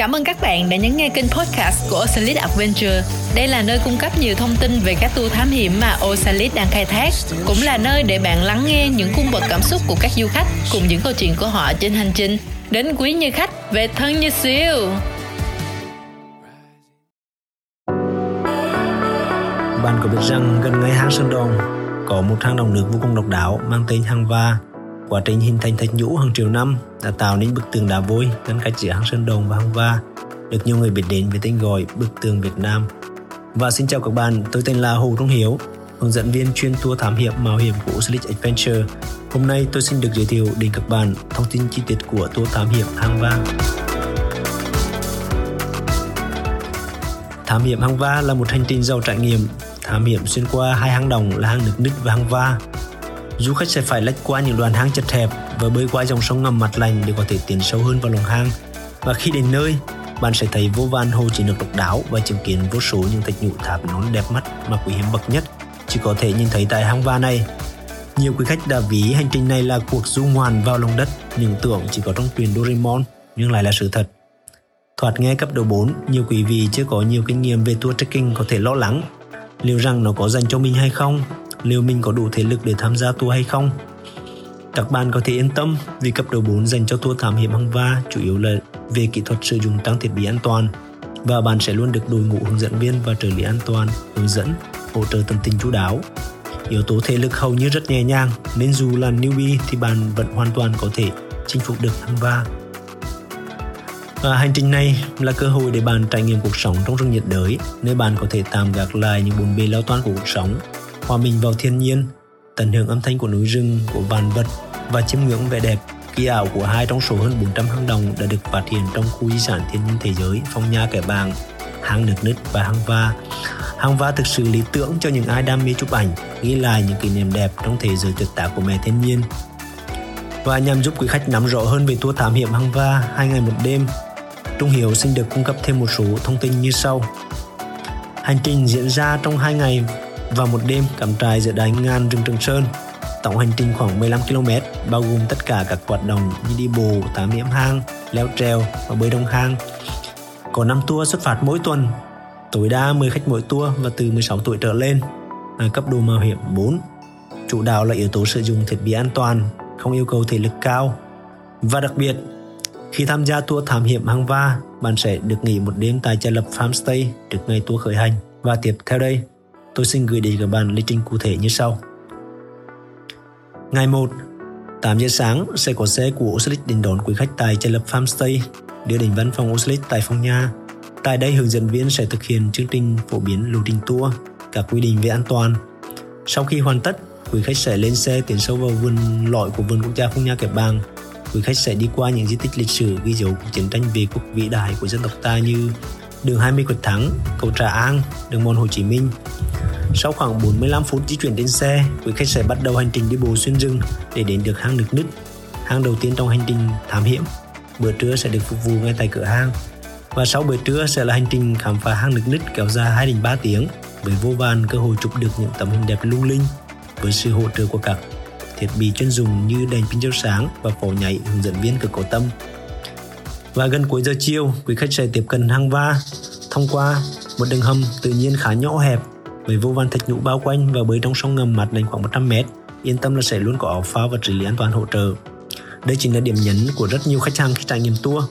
Cảm ơn các bạn đã nhấn nghe kênh podcast của Osalit Adventure. Đây là nơi cung cấp nhiều thông tin về các tour thám hiểm mà Osalit đang khai thác, cũng là nơi để bạn lắng nghe những cung bậc cảm xúc của các du khách cùng những câu chuyện của họ trên hành trình đến quý như khách về thân như siêu. Bạn có biết rằng gần ngay hang Sơn Đòn có một hang động nước vô cùng độc đáo mang tên hang Va. Quá trình hình thành thạch nhũ hàng triệu năm đã tạo nên bức tường đá vôi ngăn cách giữa hang Sơn Đồng và hang Va, được nhiều người biết đến với tên gọi bức tường Việt Nam. Và xin chào các bạn, tôi tên là Hồ Trung Hiếu, hướng dẫn viên chuyên tour thám hiểm mạo hiểm của Slick Adventure. Hôm nay tôi xin được giới thiệu đến các bạn thông tin chi tiết của tour thám hiểm hang Va. Thám hiểm hang Va là một hành trình giàu trải nghiệm thám hiểm xuyên qua hai hang động là hang Nực nứt và hang va. Du khách sẽ phải lách qua những đoạn hang chật hẹp và bơi qua dòng sông ngầm mặt lành để có thể tiến sâu hơn vào lòng hang. Và khi đến nơi, bạn sẽ thấy vô vàn hồ chứa nước độc đáo và chứng kiến vô số những thạch nhũ tháp nón đẹp mắt mà quý hiếm bậc nhất chỉ có thể nhìn thấy tại hang va này. Nhiều quý khách đã ví hành trình này là cuộc du ngoạn vào lòng đất, những tưởng chỉ có trong truyện Doraemon nhưng lại là sự thật. Thoạt nghe cấp độ 4, nhiều quý vị chưa có nhiều kinh nghiệm về tour trekking có thể lo lắng liệu rằng nó có dành cho mình hay không liệu mình có đủ thể lực để tham gia tour hay không? Các bạn có thể yên tâm vì cấp độ 4 dành cho tour thám hiểm hang va chủ yếu là về kỹ thuật sử dụng trang thiết bị an toàn. Và bạn sẽ luôn được đội ngũ hướng dẫn viên và trợ lý an toàn hướng dẫn hỗ trợ tận tình chú đáo. Yếu tố thể lực hầu như rất nhẹ nhàng nên dù là newbie thì bạn vẫn hoàn toàn có thể chinh phục được hang va và hành trình này là cơ hội để bạn trải nghiệm cuộc sống trong rừng nhiệt đới, nơi bạn có thể tạm gác lại những bồn bề lao toan của cuộc sống, hòa mình vào thiên nhiên, tận hưởng âm thanh của núi rừng, của vạn vật và chiêm ngưỡng vẻ đẹp kỳ ảo của hai trong số hơn 400 hang động đã được phát hiện trong khu di sản thiên nhiên thế giới Phong Nha Kẻ Bàng, hang nước nứt và hang va. Hang va thực sự lý tưởng cho những ai đam mê chụp ảnh, ghi lại những kỷ niệm đẹp trong thế giới tuyệt tác của mẹ thiên nhiên. Và nhằm giúp quý khách nắm rõ hơn về tour thám hiểm hang va hai ngày một đêm Trung Hiếu xin được cung cấp thêm một số thông tin như sau. Hành trình diễn ra trong 2 ngày và một đêm cắm trại giữa đại ngàn rừng Trường Sơn. Tổng hành trình khoảng 15 km, bao gồm tất cả các hoạt động như đi bộ, thám hiểm hang, leo trèo và bơi đông hang. Có 5 tour xuất phát mỗi tuần, tối đa 10 khách mỗi tour và từ 16 tuổi trở lên. À, cấp độ mạo hiểm 4. Chủ đạo là yếu tố sử dụng thiết bị an toàn, không yêu cầu thể lực cao. Và đặc biệt, khi tham gia tour thám hiểm hang va, bạn sẽ được nghỉ một đêm tại trại Lập Farmstay trước ngày tour khởi hành. Và tiếp theo đây, tôi xin gửi đến các bạn lịch trình cụ thể như sau. Ngày 1, 8 giờ sáng sẽ có xe của Oslit đến đón quý khách tại trại Lập Farmstay, đưa đến văn phòng Oslit tại phòng nhà. Tại đây hướng dẫn viên sẽ thực hiện chương trình phổ biến lộ trình tour, các quy định về an toàn. Sau khi hoàn tất, quý khách sẽ lên xe tiến sâu vào vườn lõi của vườn quốc gia Phong Nha Kẻ Bàng quý khách sẽ đi qua những di tích lịch sử ghi dấu cuộc chiến tranh về quốc vĩ đại của dân tộc ta như đường 20 Quỳnh Thắng, cầu Trà An, đường mòn Hồ Chí Minh. Sau khoảng 45 phút di chuyển trên xe, quý khách sẽ bắt đầu hành trình đi bộ xuyên rừng để đến được hang Nực nứt, hang đầu tiên trong hành trình thám hiểm. Bữa trưa sẽ được phục vụ ngay tại cửa hang. Và sau bữa trưa sẽ là hành trình khám phá hang Nực nứt kéo dài 2 đến 3 tiếng với vô vàn cơ hội chụp được những tấm hình đẹp lung linh với sự hỗ trợ của các thiết bị chuyên dùng như đèn pin chiếu sáng và phổ nhảy hướng dẫn viên cực có tâm. Và gần cuối giờ chiều, quý khách sẽ tiếp cận hang va thông qua một đường hầm tự nhiên khá nhỏ hẹp với vô vàn thạch nhũ bao quanh và bơi trong sông ngầm mặt lên khoảng 100 mét. Yên tâm là sẽ luôn có áo phao và trợ lý an toàn hỗ trợ. Đây chính là điểm nhấn của rất nhiều khách hàng khi trải nghiệm tour.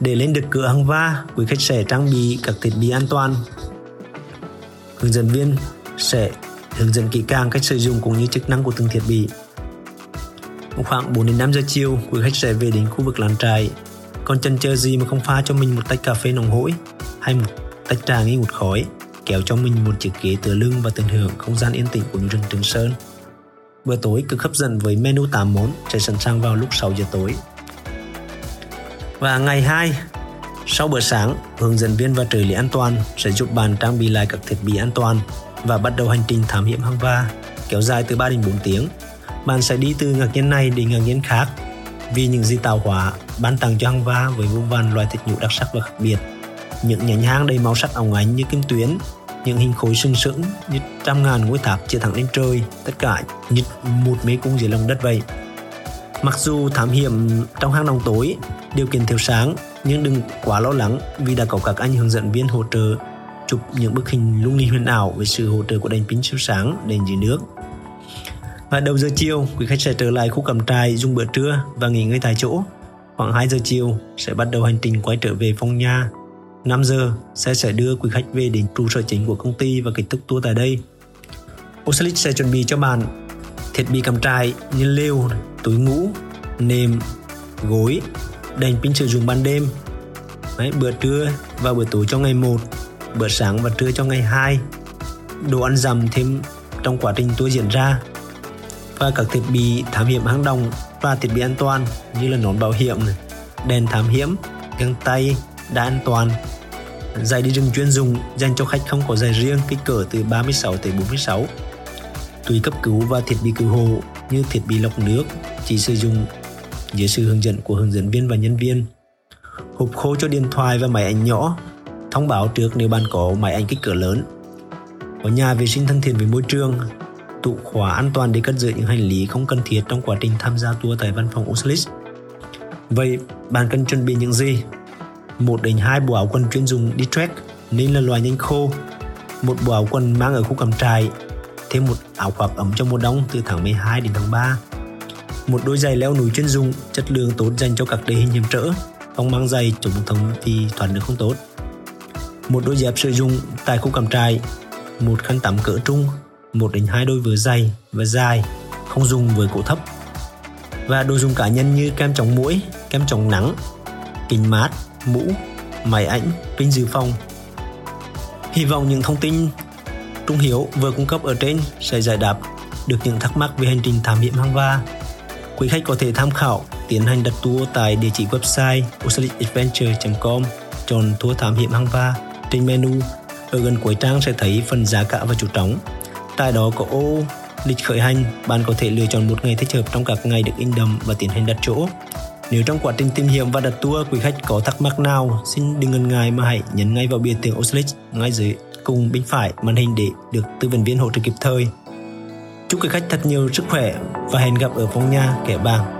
Để lên được cửa hang va, quý khách sẽ trang bị các thiết bị an toàn. Hướng dẫn viên sẽ hướng dẫn kỹ càng cách sử dụng cũng như chức năng của từng thiết bị. Khoảng 4 đến 5 giờ chiều, quý khách sẽ về đến khu vực lán trại. Còn chân chờ gì mà không pha cho mình một tách cà phê nồng hổi hay một tách trà nghi ngút khói, kéo cho mình một chiếc ghế tựa lưng và tận hưởng không gian yên tĩnh của rừng Trường Sơn. Bữa tối cực hấp dẫn với menu 8 món sẽ sẵn sàng vào lúc 6 giờ tối. Và ngày 2, sau bữa sáng, hướng dẫn viên và trợ lý an toàn sẽ giúp bạn trang bị lại các thiết bị an toàn và bắt đầu hành trình thám hiểm hang va kéo dài từ 3 đến 4 tiếng. Bạn sẽ đi từ ngạc nhiên này đến ngạc nhiên khác vì những di tạo hóa ban tặng cho hang va với vô vàn loài thịt nhũ đặc sắc và khác biệt. Những nhánh hang đầy màu sắc óng ánh như kim tuyến, những hình khối sừng sững như trăm ngàn ngôi tháp chia thẳng lên trời, tất cả như một mê cung dưới lòng đất vậy. Mặc dù thám hiểm trong hang đồng tối, điều kiện thiếu sáng, Nhưng đừng quá lo lắng vì đã có các anh hướng dẫn viên hỗ trợ chụp những bức hình lung linh huyền ảo với sự hỗ trợ của đèn pin chiếu sáng, đèn dưới nước. Và đầu giờ chiều, quý khách sẽ trở lại khu cắm trại dùng bữa trưa và nghỉ ngơi tại chỗ. Khoảng 2 giờ chiều sẽ bắt đầu hành trình quay trở về phong nha. 5 giờ sẽ sẽ đưa quý khách về đến trụ sở chính của công ty và kết thúc tour tại đây. Osalit sẽ chuẩn bị cho bạn thiết bị cắm trại như lều, túi ngủ, nệm, gối, đèn pin sử dụng ban đêm, Đấy, bữa trưa và bữa tối cho ngày 1, bữa sáng và trưa cho ngày 2, đồ ăn dầm thêm trong quá trình tour diễn ra và các thiết bị thám hiểm hang động và thiết bị an toàn như là nón bảo hiểm, đèn thám hiểm, găng tay, đá an toàn, giày đi rừng chuyên dùng dành cho khách không có giày riêng kích cỡ từ 36 tới 46 túi cấp cứu và thiết bị cứu hộ như thiết bị lọc nước chỉ sử dụng dưới sự hướng dẫn của hướng dẫn viên và nhân viên. Hộp khô cho điện thoại và máy ảnh nhỏ, thông báo trước nếu bạn có máy ảnh kích cỡ lớn. Có nhà vệ sinh thân thiện với môi trường, tủ khóa an toàn để cất giữ những hành lý không cần thiết trong quá trình tham gia tour tại văn phòng Osalis. Vậy bạn cần chuẩn bị những gì? Một đến hai bộ áo quần chuyên dùng đi trek nên là loại nhanh khô, một bộ áo quần mang ở khu cắm trại thêm một áo khoác ấm cho mùa đông từ tháng 12 đến tháng 3. Một đôi giày leo núi chuyên dụng, chất lượng tốt dành cho các địa hình hiểm trở, không mang giày chống thấm thì thoát nước không tốt. Một đôi dép sử dụng tại khu cắm trại, một khăn tắm cỡ trung, một đến hai đôi vừa dày và dài, không dùng với cổ thấp. Và đồ dùng cá nhân như kem chống mũi, kem chống nắng, kính mát, mũ, máy ảnh, pin dự phòng. Hy vọng những thông tin Trung Hiếu vừa cung cấp ở trên sẽ giải đáp được những thắc mắc về hành trình thám hiểm hang va. Quý khách có thể tham khảo tiến hành đặt tour tại địa chỉ website ocelitadventure.com chọn tour thám hiểm hang va trên menu ở gần cuối trang sẽ thấy phần giá cả và chủ trống. Tại đó có ô lịch khởi hành, bạn có thể lựa chọn một ngày thích hợp trong các ngày được in đậm và tiến hành đặt chỗ. Nếu trong quá trình tìm hiểu và đặt tour quý khách có thắc mắc nào, xin đừng ngần ngại mà hãy nhấn ngay vào biển tiếng Ocelit ngay dưới cùng bên phải màn hình để được tư vấn viên hỗ trợ kịp thời. Chúc quý khách thật nhiều sức khỏe và hẹn gặp ở phòng nhà kẻ bàng.